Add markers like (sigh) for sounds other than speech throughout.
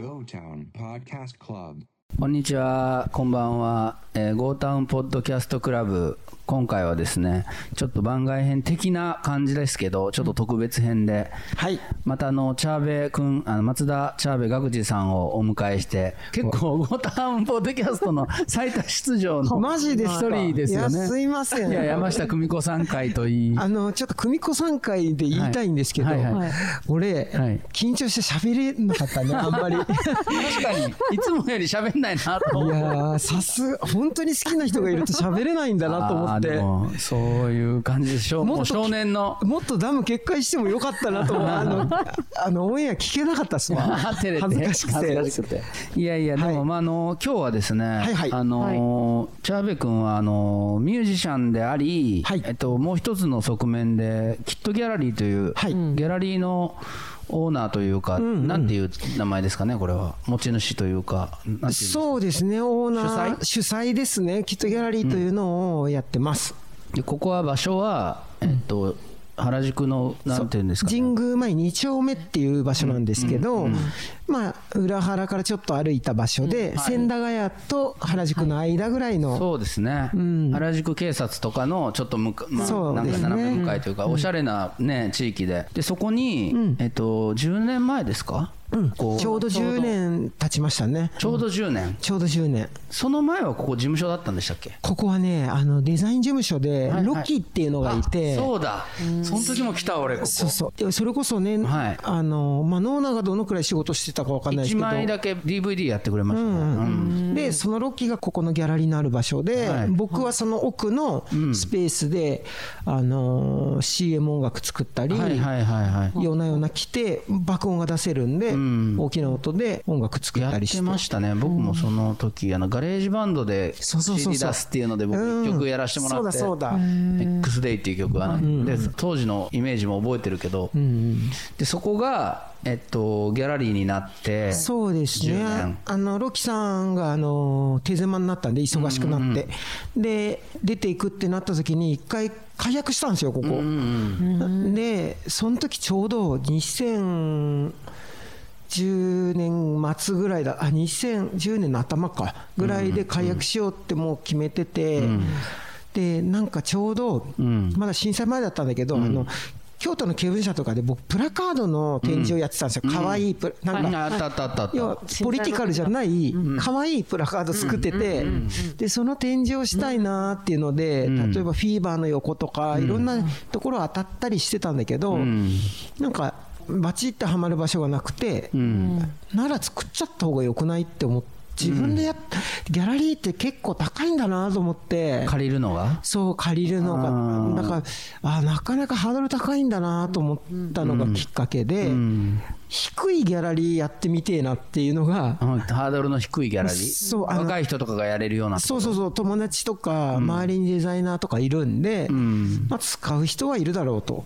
Go Town Podcast Club. こんにちは、こんばんは、えー、ゴータウンポッドキャストクラブ。今回はですね、ちょっと番外編的な感じですけど、ちょっと特別編で、はい。またあの、チャーベくん、あの、松田チャーベ学次さんをお迎えして、結構ゴータウンポッドキャストの (laughs) 最多出場のマジで一人ですよね。いやすいませんいや、山下久美子さん会といい。あの、ちょっと久美子さん会で言いたいんですけど、はいはいはい俺、はい緊張して喋れなかったね、(laughs) あんまり。い確かに、いつもより喋んないなと思う。やー、さすが、本当に好きな人がいると喋れないんだなと思って。でもそういう感じでしょう。もう少年の。もっとダム決壊してもよかったなと思う。(laughs) あの、あの、オンエア聞けなかったっすわ。(laughs) 恥ずかしくて。恥ずかしくていやいや、でも、はいまあ、あの、今日はですね、はいはいあの、チャーベ君は、あの、ミュージシャンであり、はいえっと、もう一つの側面で、キットギャラリーという、はいギャラリーのオーナーというか、んうん。なんていう名前ですかね、これは。持ち主というか、うそうですね、オーナー、主催？ですね、キットギャラリーというのをやってます。でここは場所は、えっと、原宿の、なんていうんですか、ね、神宮前2丁目っていう場所なんですけど、まあ、裏原からちょっと歩いた場所で、千駄ヶ谷と原宿の間ぐらいの、そうですね、ん。原宿警察とかのちょっと向か、まあ、なんか斜め向かいというか、おしゃれな、ね、地域で、でそこに、えっと、10年前ですか、こちょうど10年経ちましたね。ちょうど10年、ちょうど10年。その前はここ、事務所だったんでしたっけ？ここはね、あのデザイン事務所ではいロキっていうのがいて、そうだ、その時も来た、俺、ここ。そうそう。でそれこそね、はい。あのまあ、ノーナがどのくらい仕事してたかわかんないです1けど、枚だけ DVD やってくれましたね。うん。うん。でそのロッキーがここのギャラリーのある場所で、はい。僕はその奥のスペースで、あのー CM 音楽作ったり、はいはいはいはい。夜な夜な来て爆音が出せるんで、ん大きな音で音楽作っやったりして。てましたね、僕もその時あのガレージバンドで CD 出すっていうので、僕、うん一曲やらせてもらって、そうだそうだ。X デイっていう曲は、で当時のイメージも覚えてるけど、でそこが、えっと、ギャラリーになって、そうです10ね年。あのロキさんがあの手狭になったんで忙しくなって、で出ていくってなった時に一回解約したんですよここ、でその時ちょうど2010年末ぐらいだ。あ2010年の頭か。ぐらいで解約しようってもう決めてて、でなんかちょうど、まだ震災前だったんだけど、あの京都の経文社とかで僕プラカードの展示をやってたんですよ、可愛いプラなんか。要はポリティカルじゃない可愛いプラカード作っててでその展示をしたいなっていうので例えばフィーバーの横とかいろんなところ当たったりしてたんだけどなんかバチってはまる場所がなくてなら作っちゃった方がよくないって思って自分でやっギャラリーって結構高いんだなと思って。借りるのが？そう借りるのが。だからあなかなかハードル高いんだなと思ったのがきっかけで、低いギャラリーやってみてえなっていうのが、うん。ハードルの低いギャラリー？そう若い人とかがやれるようなそうそうそう友達とか周りにデザイナーとかいるんで、まあ、使う人はいるだろうと、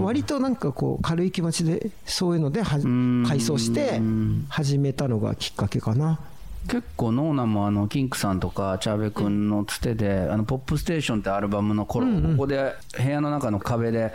割となんかこう軽い気持ちでそういうのでは改装して始めたのがきっかけかな。結構ノーナもあのキンクさんとかチャーベ君のつてで「あのポップステーション」ってアルバムの頃、ここで部屋の中の壁で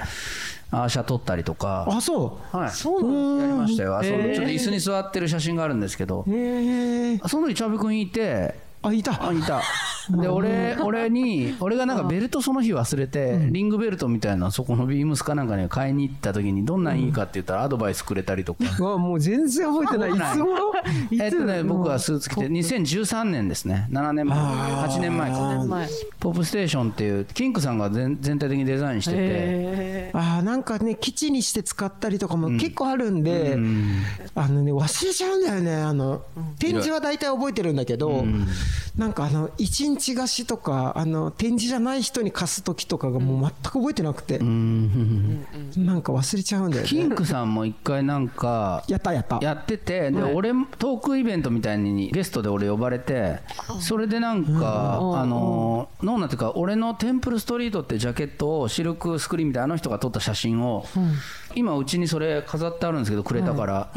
アーシャ撮ったりとか。あそう。はい。そうやりましたよ。あそのちょっと椅子に座ってる写真があるんですけど。へえその時チャーベ君いてあいた。あいた。(laughs) で俺俺に俺がなんかベルトその日忘れて、リングベルトみたいなそこのビームスかなんかに買いに行った時にどんなんいいかって言ったらアドバイスくれたりとか、う (laughs) わもう全然覚えてない。いつもいつえっとね僕はスーツ着て2013年ですね。7年前8年前か。前ポップステーションっていうキンクさんが全全体的にデザインしてて。あーなんかね基地にして使ったりとかも結構あるんで、あのね忘れちゃうんだよね。あの展示は大体覚えてるんだけど、なんかあの一日貸しとかあの展示じゃない人に貸す時とかがもう全く覚えてなくて、なんか忘れちゃうんだよね。キンクさんも一回なんかやったやった。やっててで俺もトークイベントみたいにゲストで俺呼ばれてそれでなんかあのノーナっていうか俺のテンプルストリートってジャケットをシルクスクリーンみたいなあの人が撮った写真を今うちにそれ飾ってあるんですけどくれたから、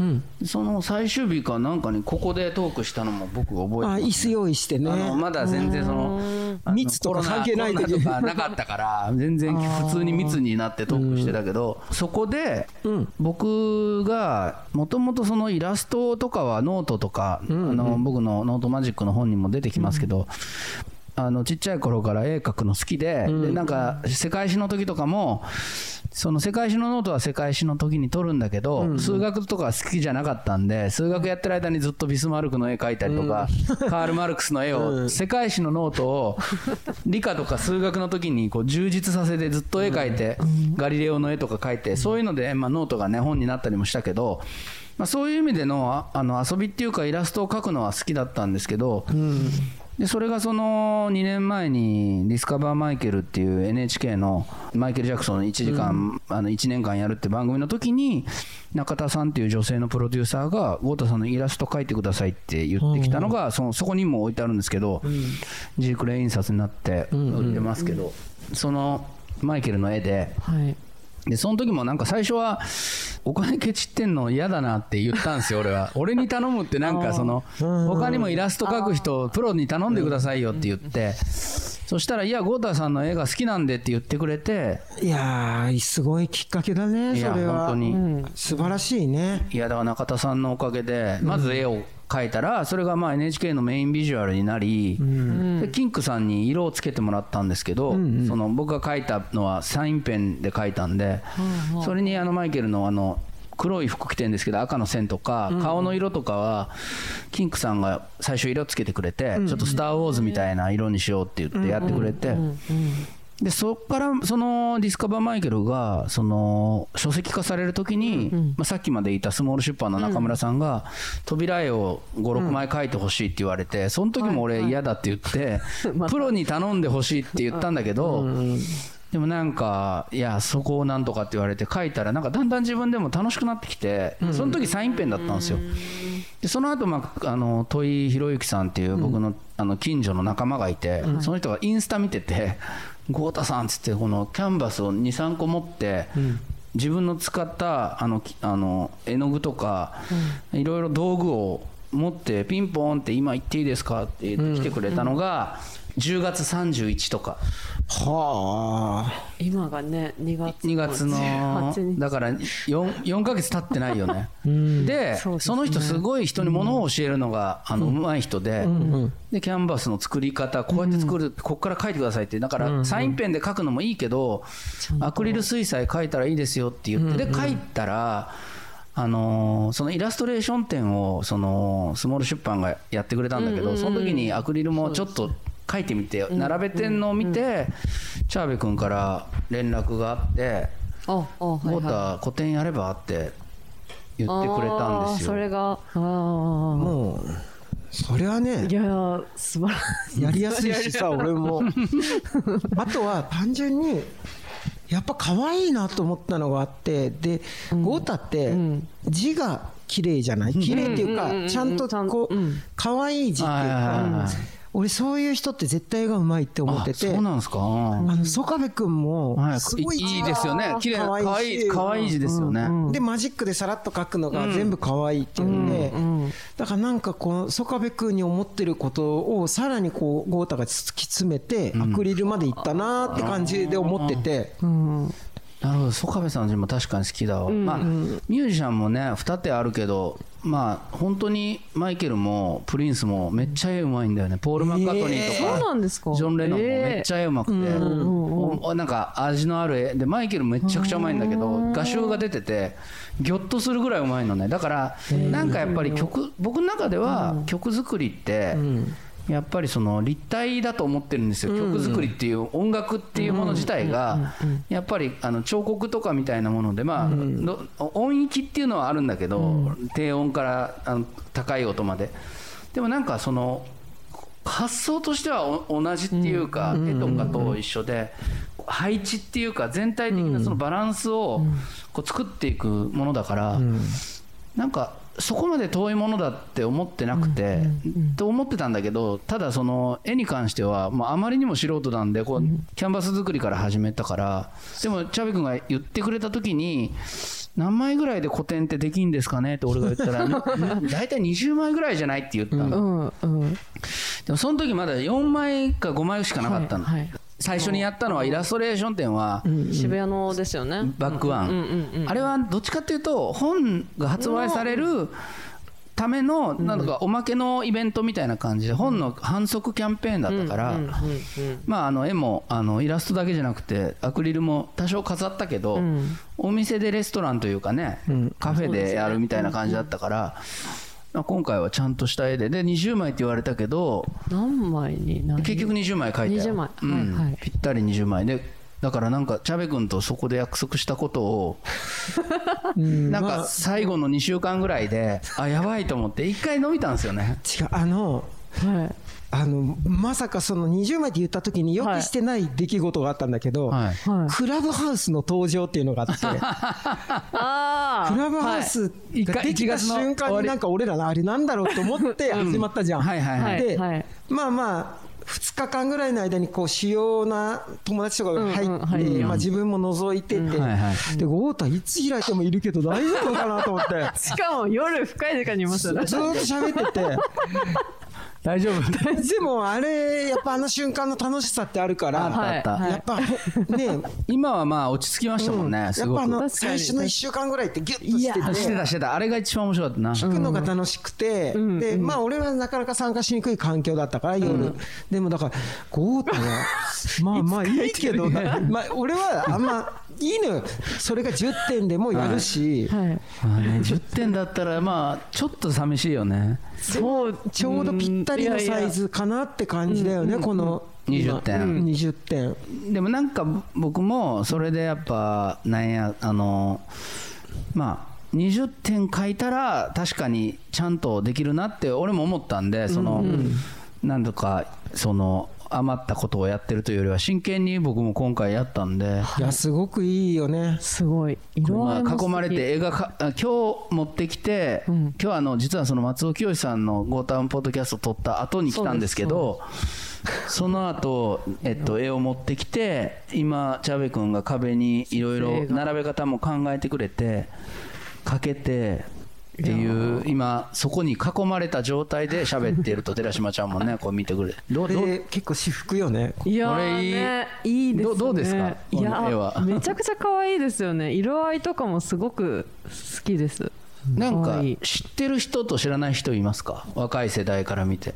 その最終日かなんかにここでトークしたのも僕が覚えてます、椅子用意してね。あのまだ全然その密とか関係ないとかなかったから全然 (laughs) 普通に密になってトークしてたけどそこで僕がもともとそのイラストとかはノートとかあの僕のノートマジックの本にも出てきますけどあのちっちゃい頃から絵描くの好きででなんか世界史の時とかもその世界史のノートは世界史の時に撮るんだけど、数学とか好きじゃなかったんで数学やってる間にずっとビスマルクの絵描いたりとか、(laughs) カール・マルクスの絵を、世界史のノートを理科とか数学の時にこう充実させてずっと絵描いて、ガリレオの絵とか描いてそういうので、まあ、ノートがね本になったりもしたけど。まあ、そういう意味でのああの遊びっていうかイラストを描くのは好きだったんですけど、でそれがその2年前に「ディスカバー・マイケル」っていう NHK のマイケル・ジャクソンの1時間、あの1年間やるって番組の時に中田さんっていう女性のプロデューサーが豪太さんのイラスト描いてくださいって言ってきたのがそのそこにも置いてあるんですけど、ジークレイ印刷になって売ってますけど、そのマイケルの絵で。はいでその時もなんか最初はお金ケチってんの嫌だなって言ったんですよ俺は。(laughs) 俺に頼むってなんかその他にもイラスト描く人プロに頼んでくださいよって言って。そしたらいや豪太さんの絵が好きなんでって言ってくれて。いやーすごいきっかけだねそれは。本当に。素晴らしいね。いやだから中田さんのおかげでまず絵を描いたらそれがまあ NHK のメインビジュアルになりでキンクさんに色をつけてもらったんですけどその僕が描いたのはサインペンで描いたんでそれにあのマイケルのあの黒い服着てるんですけど赤の線とか顔の色とかはキンクさんが最初色つけてくれてちょっと「スター・ウォーズ」みたいな色にしようって言ってやってくれてでそこからそのディスカバー・マイケルがその書籍化されるときに、まあ、さっきまでいたスモール出版の中村さんが扉絵を56枚描いてほしいって言われてその時も俺嫌だって言って (laughs) プロに頼んでほしいって言ったんだけどでもなんかいやそこをなんとかって言われて書いたらなんかだんだん自分でも楽しくなってきてその時サインペンだったんですよ。でその後、まああの戸井宏之さんっていう僕の,、あの近所の仲間がいて、その人がインスタ見てて「豪太さん」っつってこのキャンバスを23個持って、自分の使ったあのきあの絵の具とか、いろいろ道具を持ってピンポンって「今行っていいですか?」って言って来てくれたのが、10月31とか。はあ。今がね2月。2月の18日。だから 4, 4ヶ月経ってないよね。でそね。その人すごい人に物を教えるのがあの上手い人ででキャンバスの作り方こうやって作るここから書いてくださいってだからサインペンで書くのもいいけどアクリル水彩書いたらいいですよって言ってで書いたらあのーそのイラストレーション展をそのスモール出版がやってくれたんだけどその時にアクリルもちょっと書いてみて並べてんのを見てチャーベ君から連絡があってああはい「豪はい太個展やれば?」って言ってくれたんですよ。それがああもうそれはねいやー素晴らしい。やりやすいしさ (laughs) 俺も。あとは単純にやっぱ可愛いなと思ったのがあってで豪太って字が綺麗じゃない？綺麗っていうかちゃんとこう可愛い字っていうか俺そういう人って絶対絵がうまいって思ってあてそうなんですか。あの曽我部君もはい。すごいいいですよね。綺麗な可愛いし。可愛い字ですよね。でマジックでさらっと描くのが全部可愛いっていうんで、だからなんかこう曽我部君に思ってることをさらにこう豪太が突き詰めてアクリルまでいったなーって感じで思ってて、なるほど曽我部さんの字も確かに好きだわ、まあミュージシャンもね二手あるけどまあ本当にマイケルもプリンスもめっちゃ絵うまいんだよね。ポール・マッカートニーとか、そうなんですか？ジョン・レノンもめっちゃゃ絵うまくて、おなんか味のある絵。でマイケルめちゃくちゃうまいんだけど画集が出ててギョッとするぐらいうまいのね。だからなんかやっぱり曲僕の中では曲作りってやっぱりその立体だと思ってるんですよ。曲作りっていう音楽っていうもの自体がやっぱりあの彫刻とかみたいなものでまあの音域っていうのはあるんだけど低音からあの高い音まで。でもなんかその発想としてはお同じっていうか絵とかと一緒で配置っていうか全体的なそのバランスをこう作っていくものだからなんかそこまで遠いものだって思ってなくてと思ってたんだけどただその絵に関してはもうあまりにも素人なんでこうキャンバス作りから始めたからでもチャビ君が言ってくれた時に何枚ぐらいで個展ってできんですかね？って俺が言ったら、(laughs) 大体20枚ぐらいじゃない？って言ったの。うんうん。でもその時まだ4枚か5枚しかなかったの。はいはい最初にやったのはイラストレーション展は、渋谷のですよね。バックワン、あれはどっちかっていうと本が発売されるためのなんかおまけのイベントみたいな感じで本の反則キャンペーンだったから、まああの絵もあのイラストだけじゃなくてアクリルも多少飾ったけど、ん。お店でレストランというかね、カフェでやるみたいな感じだったから、まあ今回はちゃんとした絵で。で20枚って言われたけど何枚に結局20枚描いたよ。20枚。うん。はいはい。ぴったり20枚。でだからなんかチャベ君とそこで約束したことを (laughs) なんか最後の2週間ぐらいであやばいと思って一回伸びたんですよね。違うあのはいあのまさかその20枚って言った時に予期してない出来事があったんだけど、はい。はい。クラブハウスの登場っていうのがあって。(laughs) クラブハウスができた瞬間になんか俺らのあれなんだろうと思って始まったじゃん。はいはいはいで、はい。まあまあ2日間ぐらいの間にこう主要な友達とかが入うんうんって、まあ、自分も覗いてて、はいはい。で豪太いつ開いてもいるけど大丈夫かなと思って。(laughs) しかも夜深い時間にいますよね。ずーっと喋ってて大丈夫？(laughs) でもあれやっぱあの瞬間の楽しさってあるから、はいあった。はいやっぱね (laughs) 今はまあ落ち着きましたもんね、やっすごく。ぱあの最初の1週間ぐらいってギュッとしてて。してたしてたあれが一番面白かったな、聞くのが楽しくて、でまあ俺はなかなか参加しにくい環境だったから夜、でもだから豪太は (laughs) まあまあいいけどな、まあ、俺はあんまいいのよ。それが10点でもやるし、はい。まあね、10点だったらまあちょっと寂しいよねそうちょうどぴったりのサイズかなって感じだよね、この20点うん20点。でもなんか僕もそれでやっぱなんやあのまあ20点書いたら確かにちゃんとできるなって俺も思ったんでその、なんとかその余ったことをやってるというよりは真剣に僕も今回やったんで。いやすごくいいよね。すごい。色合いも囲まれて映画かあ今日持ってきて、今日はあの実はその松尾清さんの「ゴータウンポッドキャスト」撮った後に来たんですけどその後、えっと絵を持ってきて今チャベ君が壁にいろいろ並べ方も考えてくれてかけてっていう今そこに囲まれた状態で喋っていると寺島ちゃんもね (laughs) こう見てくれどうどう？で結構私服よね。いやこれいい。ーねいいですね。どどうですか？いやこの絵は。めちゃくちゃ可愛いですよね。色合いとかもすごく好きです。なんか知ってる人と知らない人いますか？若い世代から見て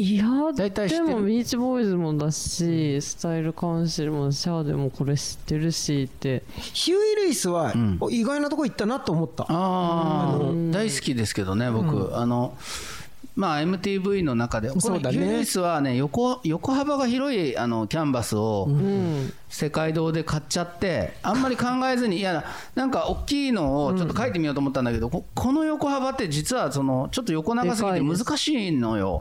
いや大体でもビーチボーイズもだしスタイルカウンシルもシャアでもこれ知ってるしって。ヒューイ・ルイスは意外なとこ行ったなと思った、ああ大好きですけどね僕、あのまあ MTV の中でこそうだね。のヒューリスはね横横幅が広いあのキャンバスを世界堂で買っちゃってあんまり考えずにいやなんか大きいのをちょっと書いてみようと思ったんだけどここの横幅って実はそのちょっと横長すぎて難しいのよ。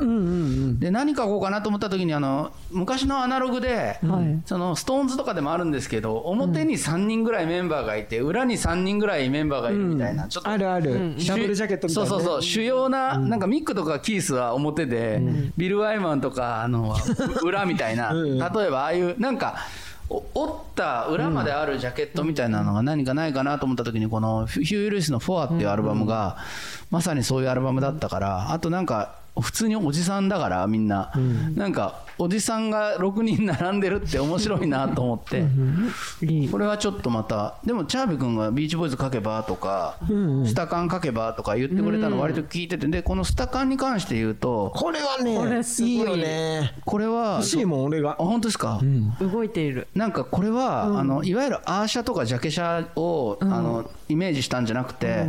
で何書こうかなと思った時にあの昔のアナログで、はい。そのストーンズとかでもあるんですけど表に3人ぐらいメンバーがいて裏に3人ぐらいメンバーがいるみたいな、ちょっとあるある、ダブルジャケットみたいな、ね、そうそうそう。主要な、なんかミックとかキースは表で、ビル・ワイマンとかあの (laughs) 裏みたいな。例えばああいうなんかお折った裏まであるジャケットみたいなのが何かないかなと思った時にこのヒュー・ルイスの「フォア」っていうアルバムがまさにそういうアルバムだったからあとなんか普通におじさんだからみんな、なんかおじさんが6人並んでるって面白いなと思って、いい。これはちょっとまたでもチャービ君が「ビーチボーイズ書けば」とか、スタカン書けば」とか言ってくれたの割と聞いててでこのスタカンに関して言うとこれはこねれすごいいいよね。これは欲しいもん俺が。あ本当ですか、動いている。なんかこれは、あのいわゆるアーシャとかジャケシャを、あのイメージしたんじゃなくて、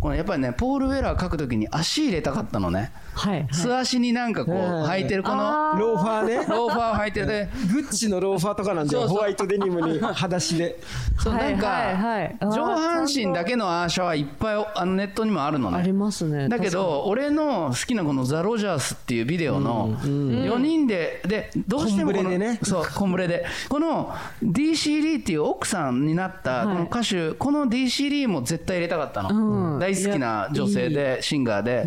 このやっぱりねポール・ウェラー書くときに足入れたかったのね、はい素足になんかこう、うん。履いてるこのローファーね。ローファーを履いててグッチのローファーとかなんだよ。そうそう。ホワイトデニムに (laughs) 裸足で。そうなんか、はいはい。上半身だけのアーシャはいっぱいあのネットにもあるのね。ありますね。だけど俺の好きなこの「ザ・ロジャース」っていうビデオの4人ででどうしてもこのコンブレでね。そうコンブレで。この DCD っていう奥さんになったこの歌手この DCD も絶対入れたかったの。大好きな女性でシンガーで。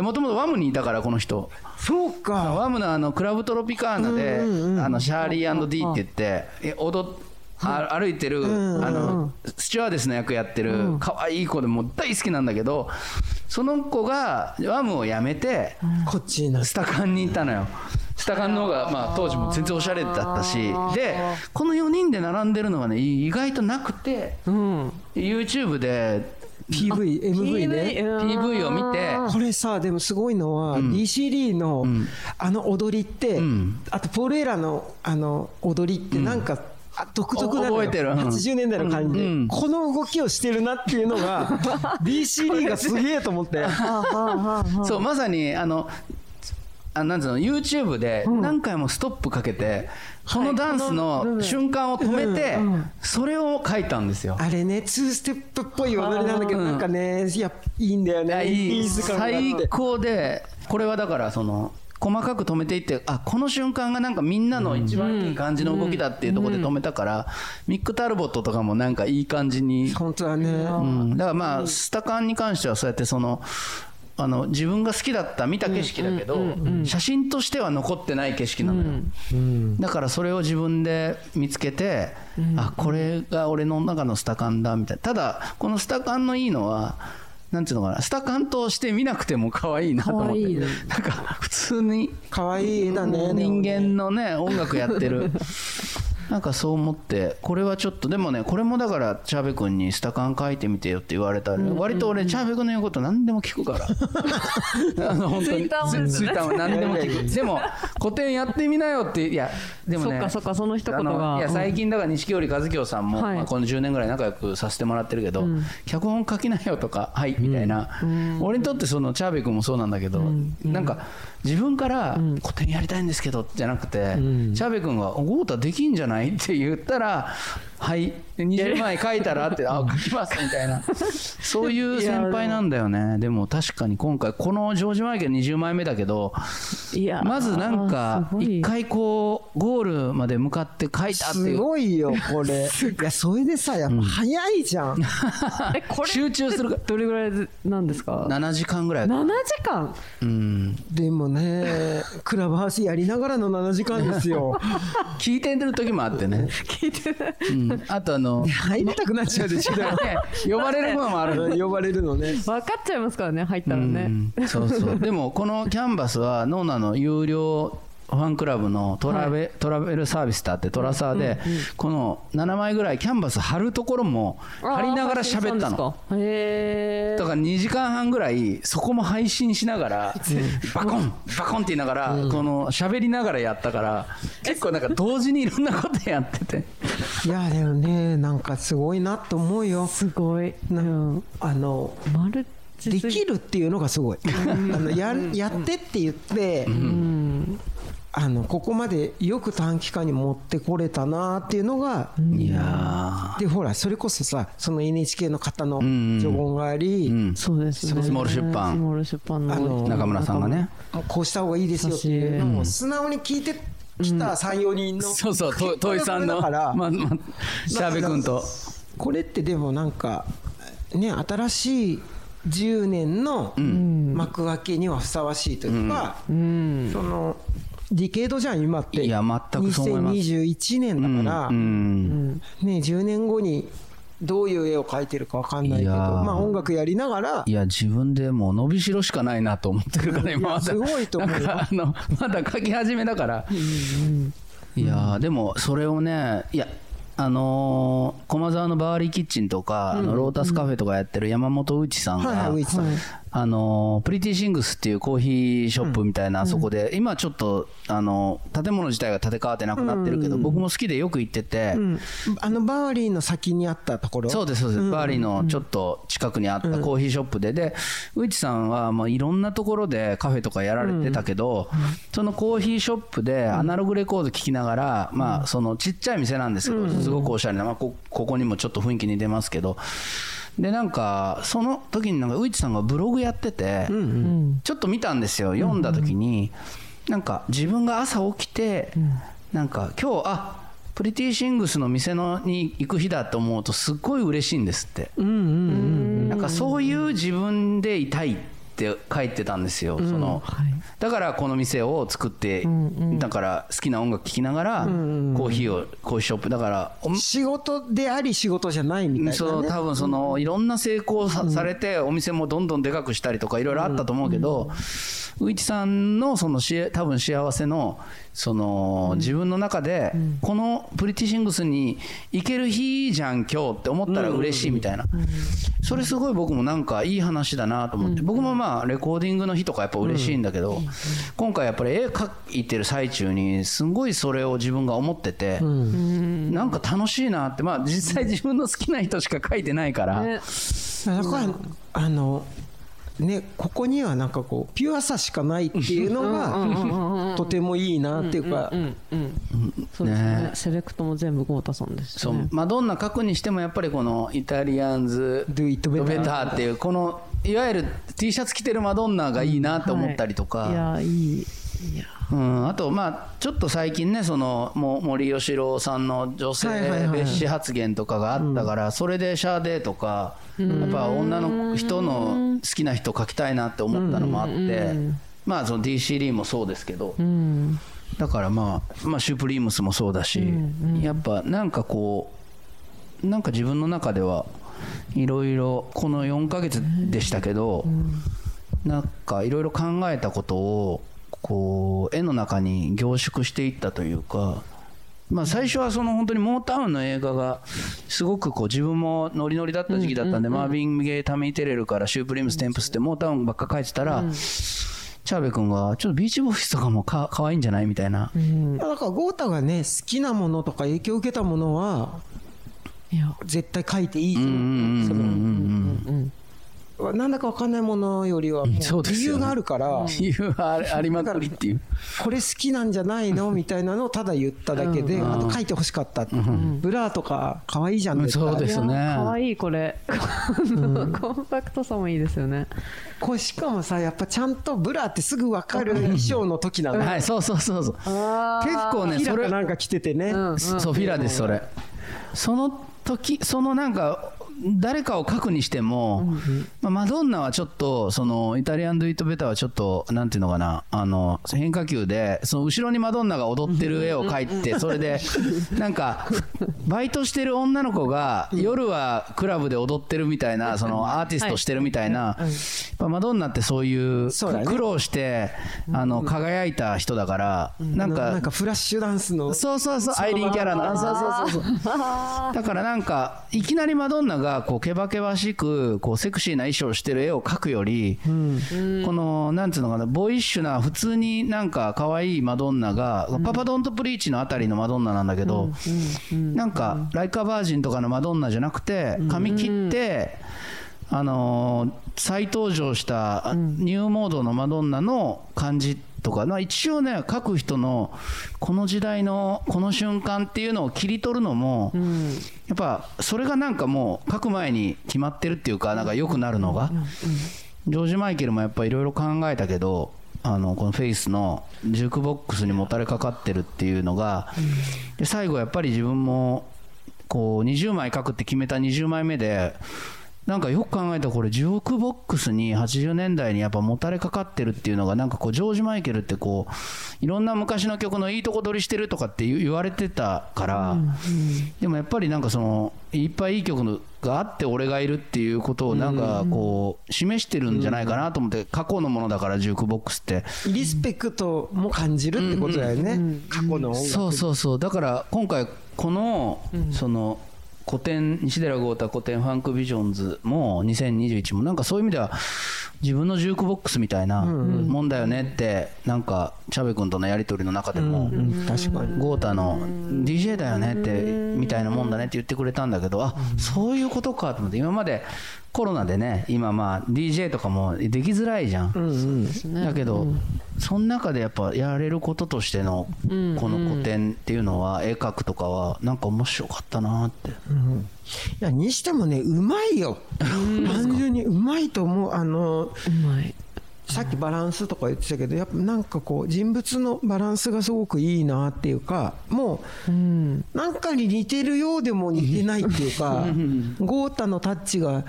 もともとワムにいたからこの人。そうか。ワムのあのクラブトロピカーナであのシャーリー D って言ってえ踊っあ歩いてる、あのスチュワーデスの役やってる可愛い子でもう大好きなんだけどその子がワムをやめてこっちになスタカンに行ったのよ。スタカンの方が、まあ、当時も全然おしゃれだったし。でこの4人で並んでるのがね意外となくてうん。YouTube で PV、MV ね。PV を見てこれさでもすごいのは、DC リーのあの踊りって、ん。あとポール・エラのあの踊りってなんか、あ独特なのよ。覚えてる。うん。80年代の感じ。で、うん。この動きをしてるなっていうのが (laughs) DC リーがすげえと思って。(laughs) そうまさにあのあなんつうの YouTube で何回もストップかけて、このダンスの瞬間を止めて、それを書いたんですよ。あれねツーステップっぽい踊りなんだけど、なんかねいやいいんだよね。いい最高でこれはだからその細かく止めていってあこの瞬間がなんかみんなの一番いい感じの動きだっていうところで止めたから、ミック・タルボットとかもなんかいい感じに、本当はね、うん、だからまあスタカンに関してはそうやってそのあの自分が好きだった見た景色だけど、写真としては残ってない景色なのよ、だからそれを自分で見つけて、あこれが俺の中のスタカンだみたいな。ただこのスタカンのいいのはなんていうのかな。スタカンとして見なくても可愛いなと思って。なんか普通に可愛い絵だね。人間のね音楽やってる (laughs) なんかそう思ってこれはちょっとでもねこれもだからチャーベ君に「スタカン書いてみてよ」って言われたら、割と俺チャーベ君の言うこと何でも聞くから。(laughs) あの本当に。ツイッターも何でも聞く。(laughs) でも古典やってみなよっていやでもねそっかそっかその一言がいやうん。最近だから錦織和清さんも、はい。まあ、この10年ぐらい仲良くさせてもらってるけど、脚本書きなよとかはいみたいな、俺にとってそのチャーベ君もそうなんだけど、なんか自分から古典やりたいんですけどじゃなくて、チャーベ君が「豪太できんじゃない?」って言ったら「はい20枚書いたら?」って「あ書きます」みたいな。そういう先輩なんだよね。でも確かに今回このジョージ・マイケル20枚目だけどいやまずなんか一回こうゴールまで向かって書いたってすいう。ごいよこれ。(laughs) い。やそれでさやっぱ早いじゃん、(laughs) えこれ集中するか。どれぐらいなんですか？7時間ぐらい7時間？うん。でもねクラブハウスやりながらの7時間ですよ。(laughs) 聞いてる時もあってね、聞いてない。うん、あとあの入りたくなっちゃうでしょね。(laughs) 呼ばれるものもある呼ばれるのね。分かっちゃいますからね入ったらね。うん。そうそう。でもこのキャンバスはノーナの有料ファンクラブのトラベ,、トラベルサービスってあってトラサーで、この7枚ぐらいキャンバス貼るところも貼りながら喋ったの。へえだから2時間半ぐらいそこも配信しながらバコンバコンって言いながらこの喋りながらやったから結構なんか同時にいろんなことやってて。いやでもねなんかすごいなと思うよ。すごい。うん。あのマルチできるっていうのがすごい。あのややってって言って、あのここまでよく短期間に持ってこれたなっていうのが、いやでほらそれこそさその NHK の方のん助言があり、ーうんそうですね。スモール出版。スモール出版の中村さんがね。こうした方がいいですよっていうのを素直に聞いてきた34人のそうそうと土井さんの。だから。まあまあシャーベ君と。これってでもなんかね新しい10年の幕開けにはふさわしいというか、うん。そのディケードじゃん今って。いや全くそう思います。2021年だから、うんね、10年後にどういう絵を描いてるか分かんないけど。まあ音楽やりながら。いや自分でもう伸びしろしかないなと思ってるから今まだ。すごいと思うあのまだ書き始めだから。いやーでもそれをねいやあのー駒沢のバワリーキッチンとか、あのロータスカフェとかやってる山本宇一さんが、あのー Pretty Things っていうコーヒーショップみたいな、あそこで今ちょっとあの建物自体が建て替わってなくなってるけど、僕も好きでよく行ってて、うん。あのバワリーの先にあったところ？そうですそうです、バワリーのちょっと近くにあったコーヒーショップで、で内さんはまあいろんなところでカフェとかやられてたけど、そのコーヒーショップでアナログレコード聴きながら、まあそのちっちゃい店なんですけど、すごくおしゃれな、まあ、こここにもちょっと雰囲気に出ますけど。でなんかその時になんか内さんがブログやってて、ちょっと見たんですよ。読んだ時に、なんか自分が朝起きて、なんか今日あプリティシングスの店のに行く日だと思うとすっごい嬉しいんですって、なんかそういう自分でいたいっって書いてたんですよ、その。はい。だからこの店を作って、だから好きな音楽聴きながら、コーヒーをコーヒーショップだからお仕事であり仕事じゃないみたいな、ね、そう多分そのいろんな成功さ,、されてお店もどんどんでかくしたりとかいろいろあったと思うけど、ういちさんのそのし多分幸せのその自分の中でこのプリティシングスに行ける日じゃん今日って思ったら嬉しいみたいな。それすごい僕もなんかいい話だなと思って。僕もまあレコーディングの日とかやっぱ嬉しいんだけど今回やっぱり絵描いてる最中にすごいそれを自分が思っててなんか楽しいなって。まあ実際自分の好きな人しか描いてないから。ね。だからあのねここにはなんかこうピュアさしかないっていうのがとてもいいなっていうか。そうですね。ね。セレクトも全部豪太さんですそう。ねマドンナ書くにしてもやっぱりこのイタリアンズ Do it better ベターっていうこのいわゆる T シャツ着てるマドンナがいいなって思ったりとか、はい。いやいい。いやうん、あとまあちょっと最近ねそのも森喜朗さんの女性蔑視発言とかがあったからそれでシャーデーとかやっぱ女の人の好きな人書きたいなって思ったのもあってまあその DC リーもそうですけどうん。だからまあまあシュプリームスもそうだしやっぱなんかこうなんか自分の中ではいろいろこの4ヶ月でしたけどなんかいろいろ考えたことをこう絵の中に凝縮していったというか。まあ最初はその本当にモータウンの映画がすごくこう自分もノリノリだった時期だったんでマービン・ゲイ・タミー・テレルからシュープリームス・テンプスってモータウンばっか書いてたらチャーベ君がちょっとビーチボーイズとかもか可愛いんじゃない？みたいな。だから豪太がね好きなものとか影響を受けたものはいや。絶対書いていいとう。んうんうん思うなんだか分かんないものよりはもそうう理由があるから (laughs) 理由はありまくりっていう。これ好きなんじゃないのみたいなのをただ言っただけであと書いてほしかった。ブラとか可愛いじゃん絶対そうですね。可愛いこれ。コンパクトさもいいですよね。これしかもさやっぱちゃんとブラってすぐ分かる衣装の時なの。はいそうそうそうそう。結構ねヒそれなんか着ててね。そうフィラですそれ。その時そのなんか誰かを書くにしても、まあ、マドンナはちょっとそのイタリアン・ドゥ・イット・ベターはちょっとなんていうのかなあの変化球でその後ろにマドンナが踊ってる絵を描いてそれでなんかバイトしてる女の子が夜はクラブで踊ってるみたいなそのアーティストしてるみたいな、マドンナってそういう苦労してあの輝いた人だからなんかなんかフラッシュダンスの。そうそうそう、アイリーンキャラの、あそうそうそうそう。(laughs) だからなんか、いきなりマドンナが、こう、けばけばしく、こう、セクシーな衣装をしてる絵を描くより、この、なんつうのかな、ボーイッシュな、普通になんか可愛いマドンナが、パパドントプリーチのあたりのマドンナなんだけど、なんか、ライカバージンとかのマドンナじゃなくて、髪切って、あのー再登場したニューモードのマドンナの感じとか、まあ、一応ね書く人のこの時代のこの瞬間っていうのを切り取るのも、やっぱそれがなんかもう書く前に決まってるっていうかなんか良くなるのが、ジョージ・マイケルもやっぱいろいろ考えたけどあのこのフェイスのジュークボックスにもたれかかってるっていうのが、で最後やっぱり自分もこう20枚書くって決めた20枚目でなんかよく考えたらこれジュークボックスに80年代にやっぱもたれかかってるっていうのがなんかこうジョージ・マイケルってこういろんな昔の曲のいいとこ取りしてるとかって言言われてたから、でもやっぱりなんかそのいっぱいいい曲があって俺がいるっていうことをなんかこう示してるんじゃないかなと思って過去のものだからジュークボックスって。リスペクトも感じるってことだよね。過去のそうそうそう。だから今回この、その古典西寺豪太古典ファンクビジョンズも2021もなんかそういう意味では自分のジュークボックスみたいなもんだよねってなんかチャベ君とのやり取りの中でも、うん確かに。豪太の DJ だよねってみたいなもんだねって言ってくれたんだけどあそういうことかと思って今までコロナでね今まあ DJ とかもできづらいじゃん、だけど、その中でやっぱやれることとしてのこの古典っていうのは絵描くとかはなんか面白かったなって、いやにしてもねうまいよ。単純にうまいと思う。あのうまいさっきバランスとか言ってたけどやっぱなんかこう人物のバランスがすごくいいなっていうかもうなんかに似てるようでも似てないっていうか豪太のタッチが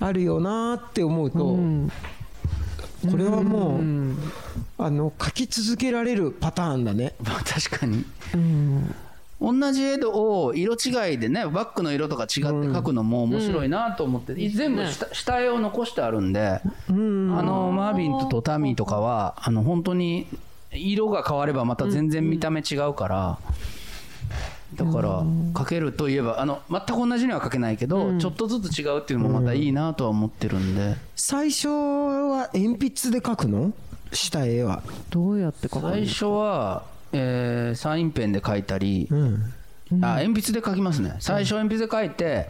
あるよなって思うとこれはもう、あの描き続けられるパターンだね。まあ確かに、同じ絵を色違いでねバックの色とか違って描くのも面白いなと思って、全部下下絵を残してあるんで、あのマービンとタミーとかはあの本当に色が変わればまた全然見た目違うから。だから描けるといえばあの全く同じには描けないけど、ちょっとずつ違うっていうのもまたいいなとは思ってるんで、最初は鉛筆で描くの？下絵は。どうやって描くの最初は、えーサインペンで描いたり、うん。あ鉛筆で描きますね。最初鉛筆で描いて、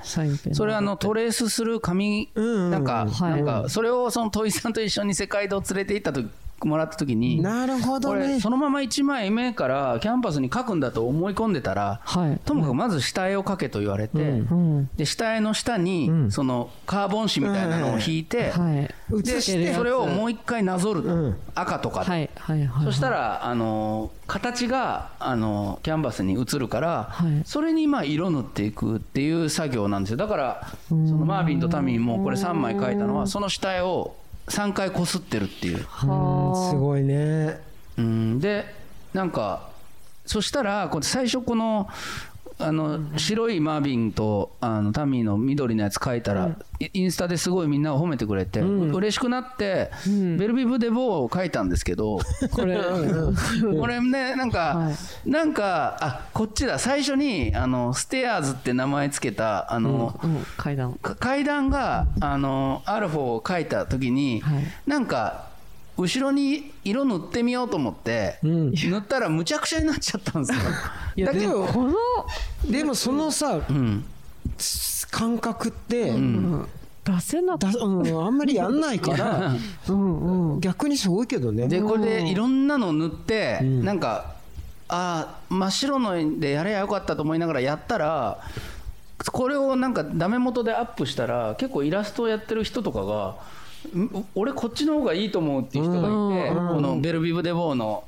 それあのトレースする紙、うん。なんか、はい。なんかそれをその土井さんと一緒に世界堂連れて行った時もらった時になるほどこれねそのまま1枚目からキャンパスに書くんだと思い込んでたら、はい。ともかくまず下絵を描けと言われて、うん。で下絵の下に、そのカーボン紙みたいなのを引いて、はい。で写してそれをもう一回なぞると、ん。赤とかで。はい。はい。はい。そしたら、あの形が、あのキャンバスに映るから、はい。それにまあ色塗っていくっていう作業なんですよ。だからそのマービンとタミーもこれ3枚描いたのはその下絵を3回こすってるっていう、うんすごいね。うん、でなんかそしたらこれ最初このあの白いマービンとあのタミーの緑のやつ描いたら、イインスタですごいみんなが褒めてくれて、嬉しくなって、ベルビブ・デ・ボーを描いたんですけど、(laughs) これ (laughs) これねなんか、はなんかあこっちだ。最初にあのステアーズって名前つけたあの、うん階段。か階段があのアルフォを描いた時に、はい。なんか後ろに色塗ってみようと思って、塗ったらむちゃくちゃになっちゃったんですよ。いやだけどこのでもそのさうん、感覚って、出せなかっだうん、あんまりやんないからた (laughs) うんうん。逆にすごいけどね。でこれでいろんなの塗って、なんかあー真っ白のでやればよかったと思いながらやったらこれをなんかダメ元でアップしたら結構イラストをやってる人とかがん俺こっちの方がいいと思うっていう人がいて、このベルビブ・デ・ボーの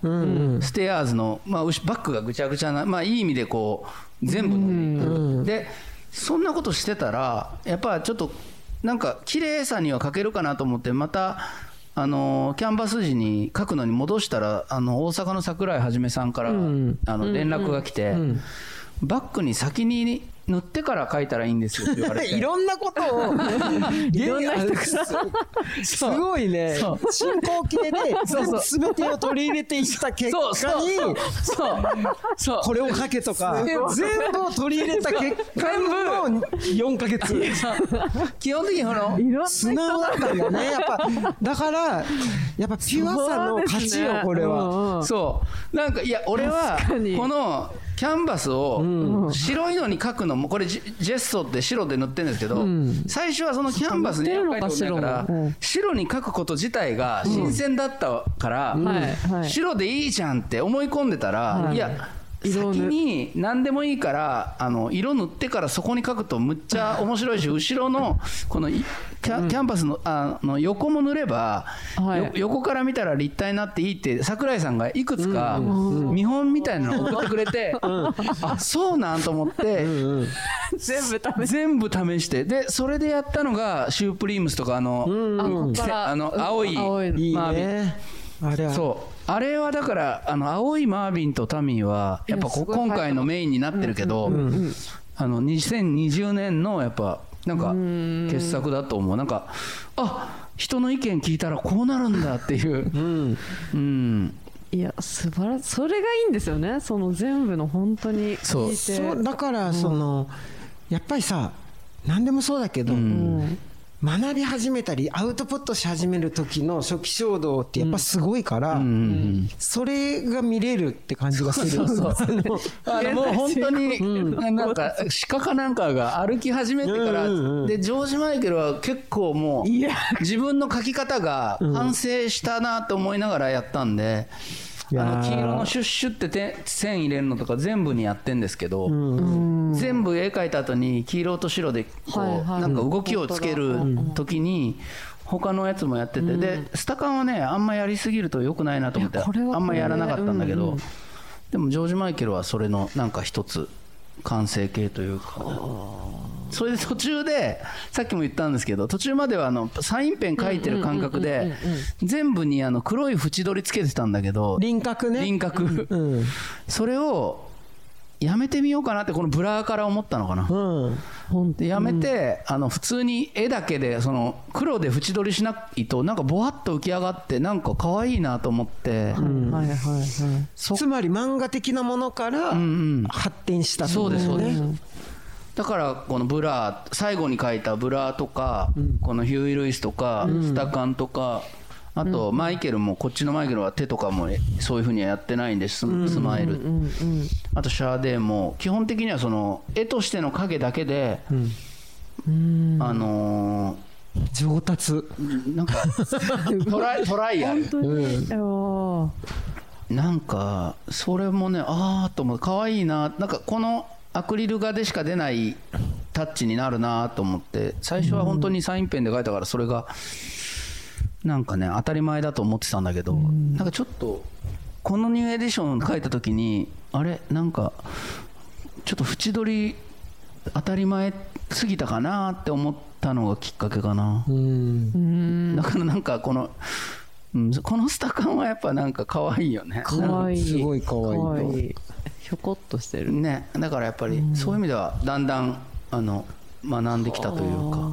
ステアーズの、まあ、後バックがぐちゃぐちゃな、まあ、いい意味でこう全部塗っていくでそんなことしてたらやっぱちょっとなんか綺麗さには欠けるかなと思ってまたあのキャンバス時に書くのに戻したらあの大阪の桜井はじめさんから、あの連絡が来て、バックに先に塗ってから書いたらいいんですよって言われて。(laughs) いろんなことを。(laughs) いろんな人すすごいね。進行形でそうそう。全てを取り入れていった結果そうそう。にそう。そう。これをかけとか全部を取り入れた結果の4ヶ月基本的にこの素直だったんだね。やっぱだからやっぱピュアさの勝ちよこれは。そう。なんかいや俺はこのキャンバスを白いのに描くのもこれジジェッソって白で塗ってるんですけど、最初はそのキャンバスに絵を描いてるのか白もうん。白に描くこと自体が新鮮だったから、白でいいじゃんって思い込んでたら、はい。いや先に何でもいいからあの色塗ってからそこに描くとむっちゃ面白いし後ろのこのいキャキャンバスのあの横も塗れば、はい。よ横から見たら立体になっていいって桜井さんがいくつか見本みたいなのを送ってくれて、あそうなんと思って、全部食べ全部試して。でそれでやったのがシュープリームスとかあの、あここからあの青い青いの。いいねあれはそうあれはだからあの青いマービンとタミーはやっぱ今回のメインになってるけど、あの2020年のやっぱなんか傑作だと思う。なんかあ人の意見聞いたらこうなるんだっていう、うん。いや素晴らしい。それがいいんですよね。その全部の本当にそう。だからそのやっぱりさ何でもそうだけど、うん学び始めたりアウトプットし始める時の初期衝動ってやっぱすごいから、うんそれが見れるって感じがするそうそうあのもう本当に、(laughs) なんか鹿かなんかが歩き始めてから、うんうんうん。でジョージ・マイケルは結構もういや。自分の書き方が完成したなと思いながらやったんで、いやーあの黄色のシュッシュってて線入れるのとか全部にやってんですけど、うん。全部絵描いた後に黄色と白でこう、はいはい。なんか動きをつける時に他のやつもやってて、でスタカンはねあんまやりすぎると良くないなと思っていやこれはあんまやらなかったんだけど、でもジョージ・マイケルはそれのなんか一つ完成形というかそれで途中でさっきも言ったんですけど途中まではあのサインペン書いてる感覚で全部にあの黒い縁取りつけてたんだけど輪郭ね。輪郭。うんそれをやめてみようかなってこのブラーから思ったのかな。うん。やめて、あの普通に絵だけでその黒で縁取りしないとなんかぼわっと浮き上がってなんか可愛いなと思って、はいはいはいつまり漫画的なものからうんうん。発展したってそうですそうです、だからこのブラー最後に書いたブラーとか、このヒューイ・ルイスとか、スタカンとかあとマイケルもこっちのマイケルは手とかもそういうふうにはやってないんですススマイル、あとシャーデーも基本的にはその絵としての影だけで、あの上達。ーなんか (laughs) トライトライアル。本当に、いやー。なんかそれもねああと思う。可愛いな。なんかこのアクリル画でしか出ないタッチになるなと思って最初は本当にサインペンで描いたからそれがなんかね当たり前だと思ってたんだけどなんかちょっとこのニューエディション書いた時にあれ？なんかちょっと縁取り当たり前すぎたかなって思ったのがきっかけかな。うん。だからなんかこの、うん、このスタカンはやっぱなんか可愛いよね。かわい。いすごい可愛いかわいいひょこっとしてる。ね、だからやっぱりそういう意味ではだんだんあの学んできたというか。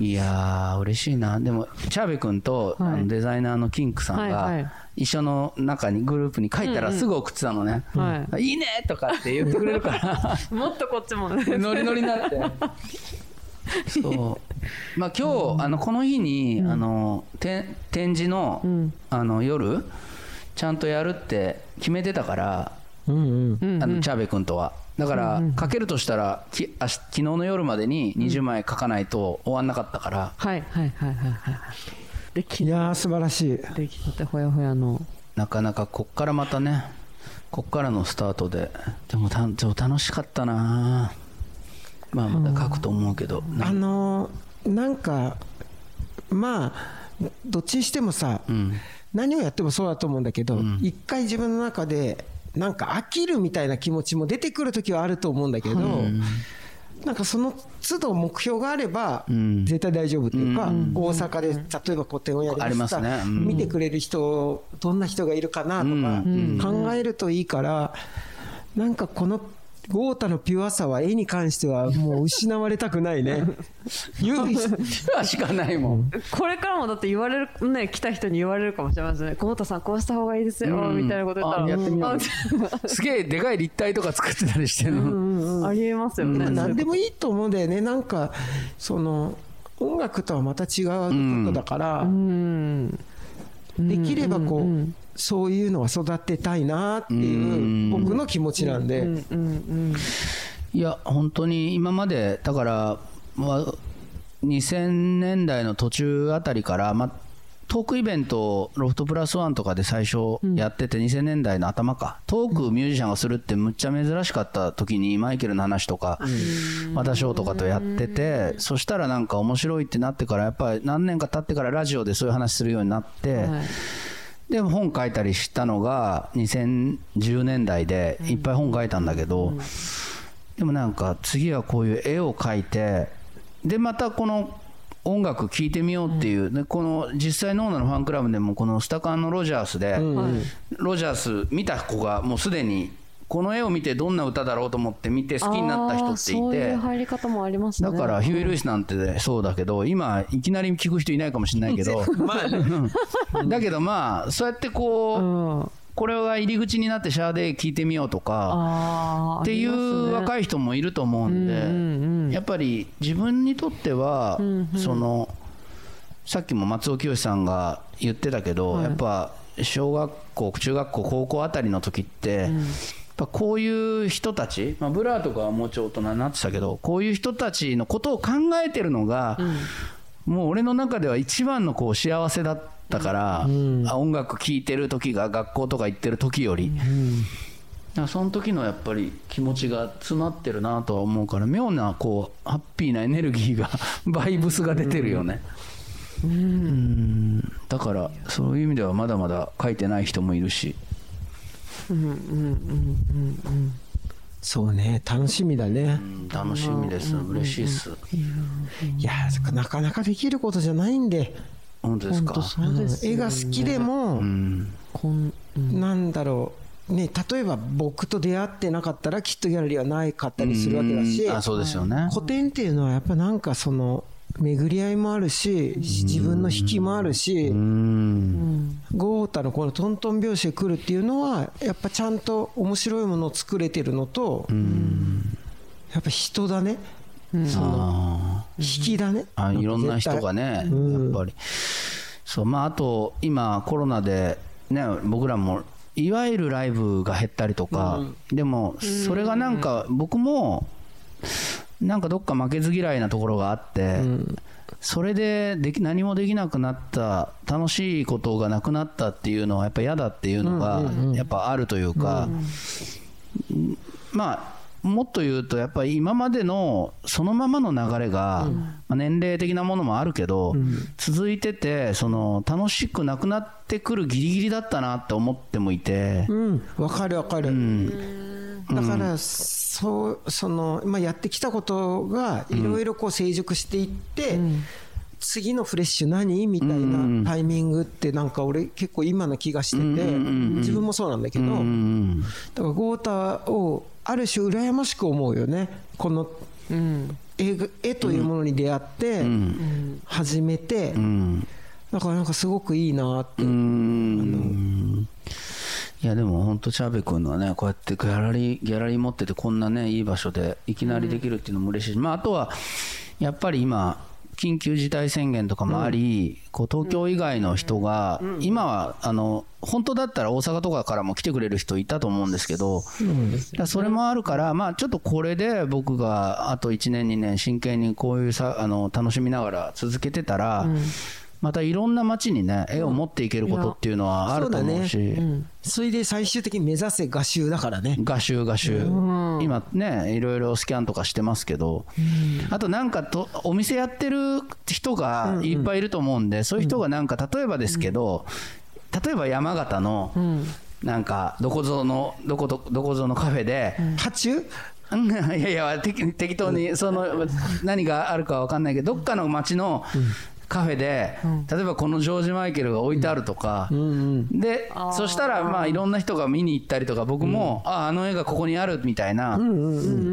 いやー嬉しいな。でもチャーベ君と、はい。あのデザイナーのキンクさんはいはい。が一緒の中にグループに書いたらすぐ送ってたのね「はい。いね!」とかって言ってくれるから。(laughs) もっとこっちもね。ノリノリになって。そう。まあ今日あのこの日に、あのて展示の,、ん。あの夜ちゃんとやるって決めてたから、うんうん。あのチャーベ君とは。だから書けるとしたらきあし昨日の夜までに20枚書かないと終わんなかったから、はいはいはいはいはい。できいやー素晴らしい。できたてほやほやの。なかなかこっからまたねこっからのスタートで。でもたでも楽しかったな。まあまた書くと思うけど、あのーなんかまあどっちにしてもさ、うん何をやってもそうだと思うんだけど、一回自分の中でなんか飽きるみたいな気持ちも出てくる時はあると思うんだけど、なんかその都度目標があればん。絶対大丈夫っていうか、大阪で例えば個展をやりましたすね。うん。見てくれる人どんな人がいるかなとか考えるといいからなんかこの豪太のピュアさは絵に関してはもう失われたくないね。(laughs) ゆしかないもん。これからもだって言われるね来た人に言われるかもしれませんね。久保田さんこうした方がいいですよ、うん。みたいなこと言ったら。あやってみよう。あ (laughs) すげえでかい立体とか作ってたりしてるの、ありえますよね、何でもいいと思うんだよね。なんかその音楽とはまた違うことだから、うん。できればこう、そういうのは育てたいなっていう僕の気持ちなんで、いや本当に今までだから、まあ、2000年代の途中あたりから、まあ、トークイベントをロフトプラスワンとかで最初やってて、2000年代の頭かトークミュージシャンがするってむっちゃ珍しかった時にマイケルの話とか和田翔とかとやっててそしたらなんか面白いってなってからやっぱり何年か経ってからラジオでそういう話するようになって。はいで本書いたりしたのが2010年代でいっぱい本書いたんだけど、でもなんか次はこういう絵を描いてでまたこの音楽聴いてみようっていう、でこの実際ノーナのファンクラブでもこのスタカンのロジャースで、ロジャース見た子がもうすでにこの絵を見てどんな歌だろうと思って見て好きになった人っていあーそういてう入り方もありますね。だからヒューイ・ルイスなんてそうだけど今いきなり聞く人いないかもしれないけど。だけどまあそうやってこう、うん。これが入り口になってシャーデー聞いてみようとかっていう若い人もいると思うんで、やっぱり自分にとっては、そのさっきも松尾潔さんが言ってたけど、やっぱ小学校中学校高校あたりの時って、やっぱこういう人たち、まあ、ブラーとかはもうちょい大人になってたけどこういう人たちのことを考えてるのが、もう俺の中では一番のこう幸せだったから、あ音楽聴いてる時が学校とか行ってる時より、だからその時のやっぱり気持ちが詰まってるなとは思うから妙なこうハッピーなエネルギーが (laughs) バイブスが出てるよね。うん。だからそういう意味ではまだまだ書いてない人もいるしそうね楽しみだね。うん楽しみです。嬉しいっす。いやなかなかできることじゃないんで、本当ですか？そうですよね。絵が好きでも、うんこんうん。なんだろう。ね例えば僕と出会ってなかったらきっとギャラリーはないかったりするわけだし。うん。あそうですよね。古典っていうのはやっぱなんかその巡り合いもあるし自分の引きもあるしうん。豪太のこのトントン拍子で来るっていうのはやっぱちゃんと面白いものを作れてるのとやっぱ人だね。あ引きだね。あいろんな人がねやっぱり。そうまああと今コロナでね僕らもいわゆるライブが減ったりとか、でもそれがなんか僕もなんかどっか負けず嫌いなところがあって、それででき何もできなくなった楽しいことがなくなったっていうのはやっぱ嫌だっていうのがやっぱあるというか、まあもっと言うとやっぱり今までのそのままの流れが、まあ、年齢的なものもあるけど、続いててその楽しくなくなってくるギリギリだったなって思ってもいて、うん。わかるわかる、うん。だからそうその、まあ、やってきたことがいろいろこう成熟していって、次のフレッシュ何みたいなタイミングってなんか俺結構今の気がしてて、自分もそうなんだけど、うんだから豪太をある種羨ましく思うよね。このうん絵というものに出会って始めて、うん。だからなんかすごくいいなって、うん。いやでも本当チャーベ君のはねこうやってギャラリーギャラリー持っててこんなねいい場所でいきなりできるっていうのも嬉しいし、まああとはやっぱり今緊急事態宣言とかもあり、こう東京以外の人が、今はあの本当だったら大阪とかからも来てくれる人いたと思うんですけど、それもあるから、まあ、ちょっとこれで僕があと1年、2年、真剣にこういうさあの楽しみながら続けてたら、またいろんな街にね、絵を持っていけることっていうのはあると思うし。それで最終的に目指せ画集だからね。画集画集、今ねいろいろスキャンとかしてますけど、あとなんかとお店やってる人がいっぱいいると思うんで、そういう人がなんか例えばですけど、例えば山形のなんかどこぞのどこどどこぞのカフェで、波中うん。(laughs) いやいや適適当にその何があるかわかんないけどどっかの町のカフェで例えばこのジョージ・マイケルが置いてあるとかでそしたらまあいろんな人が見に行ったりとか僕もああの絵がここにあるみたいな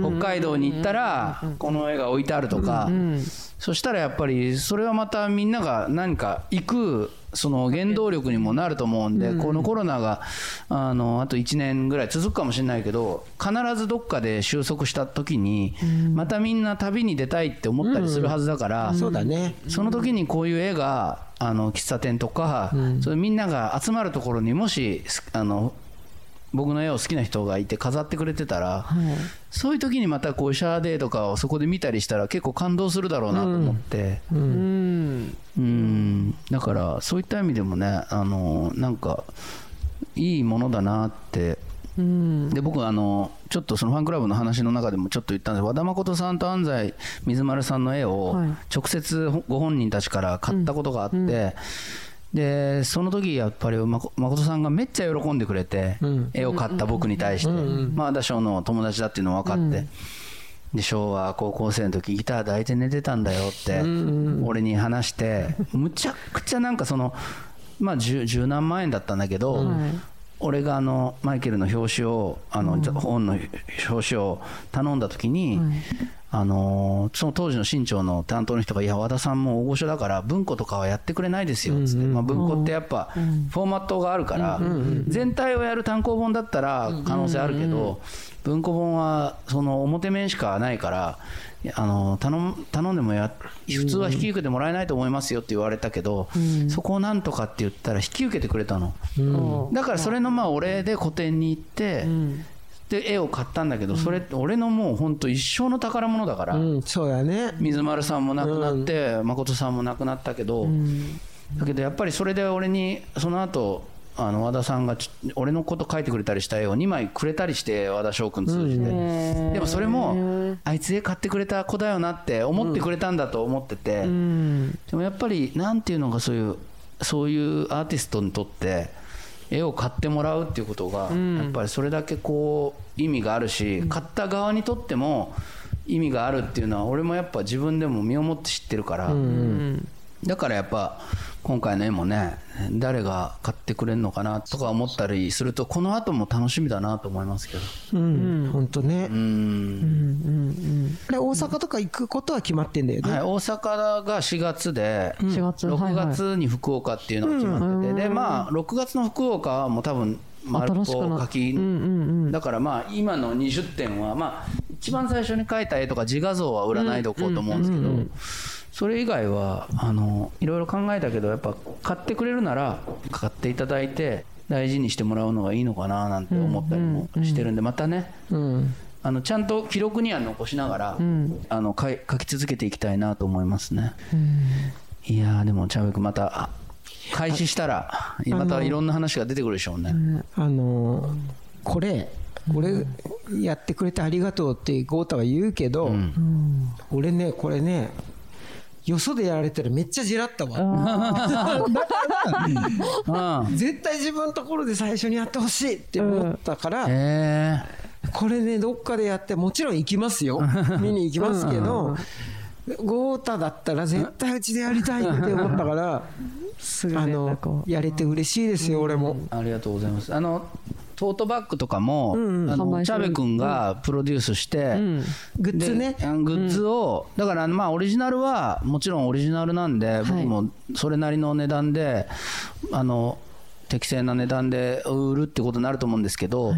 北海道に行ったらこの絵が置いてあるとか。そしたらやっぱりそれはまたみんなが何か行くその原動力にもなると思うんで、このコロナがあのあと1年ぐらい続くかもしれないけど必ずどっかで収束した時に、またみんな旅に出たいって思ったりするはずだから、そうだね。その時にこういう絵があの喫茶店とか、それみんなが集まるところにもしすあの僕の絵を好きな人がいて飾ってくれてたら、そういう時にまたこうシャーデーとかをそこで見たりしたら結構感動するだろうなと思って。うん。うん。だからそういった意味でもねあのなんかいいものだなって。うん。で僕あのちょっとそのファンクラブの話の中でもちょっと言ったんです和田誠さんと安西水丸さんの絵をはい。直接ご本人たちから買ったことがあって、でその時やっぱり誠さんがめっちゃ喜んでくれて、絵を買った僕に対して、まあ翔の友達だっていうの分かって。で昭和高校生の時ギター抱いて寝てたんだよって俺に話してむちゃくちゃなんかそのまあ十十何万円だったんだけど、俺があのマイケルの表紙をあの、本の表紙を頼んだ時に、あのその当時の新潮の担当の人が「いや和田さんも大御所だから文庫とかはやってくれないですよ」っつって、まあ、文庫ってやっぱフォーマットがあるから、全体をやる単行本だったら可能性あるけど、文庫本はその表面しかないから。あの頼む頼んでもや普通は引き受けてもらえないと思いますよって言われたけど、そこをなんとかって言ったら引き受けてくれたの、だからそれのまあお礼で個展に行って、で絵を買ったんだけどそれって俺のもう本当一生の宝物だから、うんそうやね。水丸さんも亡くなって、誠さんも亡くなったけど、だけどやっぱりそれで俺にその後あの和田さんが俺のこと書いてくれたりした絵を2枚くれたりして和田翔君通じて、でもそれもあいつ絵買ってくれた子だよなって思ってくれたんだと思ってて、でもやっぱりなんていうのがそういうそういうアーティストにとって絵を買ってもらうっていうことがやっぱりそれだけこう意味があるし買った側にとっても意味があるっていうのは俺もやっぱ自分でも身をもって知ってるから。だからやっぱ今回の絵もね誰が買ってくれるのかなとか思ったりするとこの後も楽しみだなと思いますけど。うん。本当ね。うん。で大阪とか行くことは決まってんだよね。はい、大阪が4月で、4月。はい6はい。月に福岡っていうのが決まってて、でまあ6月の福岡はもう多分丸新しくなと書き、だからまあ今の20点はまあ一番最初に描いた絵とか自画像は売らないでおこうと思うんですけど、それ以外はあのいろいろ考えたけどやっぱ買ってくれるなら買っていただいて大事にしてもらうのがいいのかななんて思ったりもしてるんでまたねうん。あのちゃんと記録には残しながら、あの書き続けていきたいなと思いますね。いやーでもチャーベ君またあ開始したらまたいろんな話が出てくるでしょうね。あのーこれこれやってくれてありがとうって豪太は言うけど、俺ねこれねよそでやられたらめっちゃじらったわ。(laughs) うん、絶対自分のところで最初にやってほしいって思ったから、え。これねどっかでやってもちろん行きますよ。見に行きますけど豪太だったら絶対うちでやりたいって思ったからあのやれて嬉しいですよ俺も。ー、ありがとうございます。あのトートバッグとかも、あ販のチ売する。ャーベ君がプロデュースして、グッズね。グッズを、だからまあオリジナルはもちろんオリジナルなんで、僕もそれなりの値段であの適正な値段で売るってことになると思うんですけど、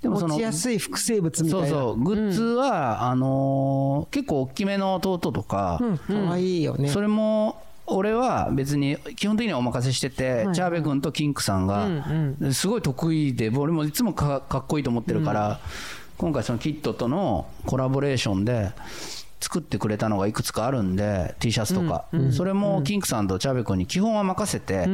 でもその持ちやすい複製物みたいな。そうそうグッズは、あのー結構大きめのトートとか、可愛いよね。それも俺は別に基本的にはお任せしてて、チャーベ君とキンクさんがすごい得意で俺もいつもかかっこいいと思ってるから、今回そのキットとのコラボレーションで作ってくれたのがいくつかあるんで T シャツとか、それもキンクさんとチャーベ君に基本は任せて、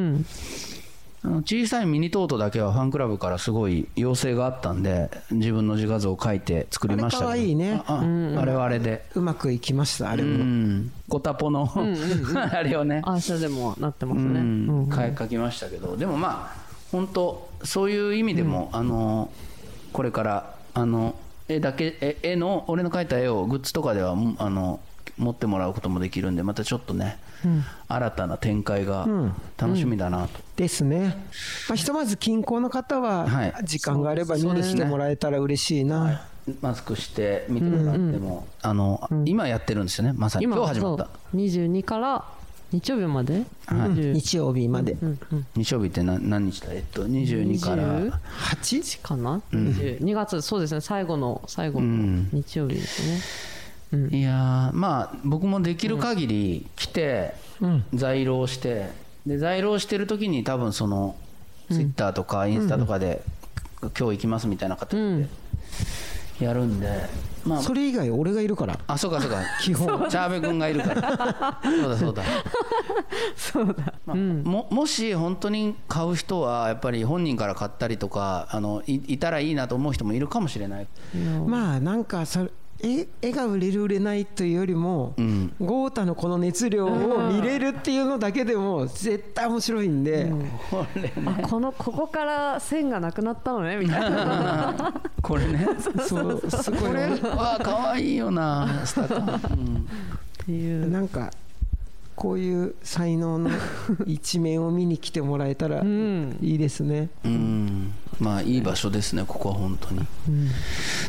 あの小さいミニトートだけはファンクラブからすごい要請があったんで自分の自画像を描いて作りましたけど。あれいね。あああれはあれで。うまくいきましたあれうも、ん、ゴタポの、(laughs) あれをね、あそれでもなってますうね、ん、書い書きましたけど、でもまあ、本当、そういう意味でも、あのこれからあの絵だけ絵、絵の、俺の描いた絵をグッズとかではもあの持ってもらうこともできるんで、またちょっとね、新たな展開が楽しみだなと。ですね、まあ、ひとまず近郊の方ははい。時間があれば見に来てもらえたら嬉しいな、マスクして見てもらっても、あの今やってるんですよね、まさに、今日始まった。そう。22から日曜日まで、20日曜日まで、日曜日って何何日だ？えっと22から。20 8? かな、2月そうですね。最後の最後の日曜日ですね、いやーまあ僕もできる限り来て在労してで在労してる時に多分そのツイッターとかインスタとかで今日行きますみたいな形でやるんでまあ。それ以外俺がいるから。あそうかそうか。(laughs) 基本。チャーベ君がいるから。そうだそうだ。(laughs) そうだ。まあももし本当に買う人はやっぱり本人から買ったりとかあのいいたらいいなと思う人もいるかもしれない。まあなんかそれ絵絵が売れる売れないというよりも、豪太のこの熱量を見れるっていうのだけでも絶対面白いんで、あこのここから線がなくなったのねみたいな。(laughs) これね。そうすごい。これは可愛いよなスタッフ、うん。っていう。なんかこういう才能の一面を見に来てもらえたらいいですね。うん。まあいい場所ですねここは本当に、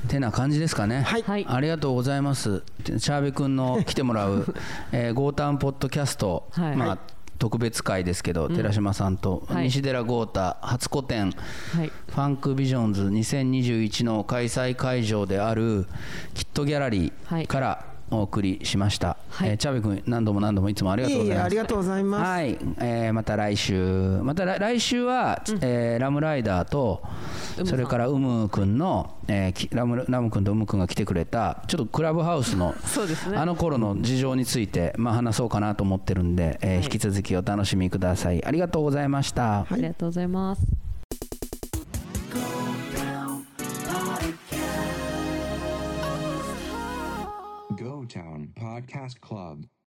てな感じですかね。はい。はい。ありがとうございます。チャーベ君の (laughs) 来てもらう、えー、ゴータンポッドキャスト、はい。まあ特別会ですけど、寺島さんとはい。西寺豪太初個展、はい。ファンクビジョンズ2021の開催会場であるキットギャラリはいーからお送りしました、はい。えーチャーベ君何度も何度もいつもありがとうございます。ありがとうございます。はい、えーまた来週。また来来週は、えーラムライダーとそれからウム君の、えーきラムラム君とウム君が来てくれたちょっとクラブハウスのそうですね。あの頃の事情について、まあ、話そうかなと思ってるんで、えー引き続きお楽しみください。ありがとうございました、ありがとうございます。Hometown Podcast Club.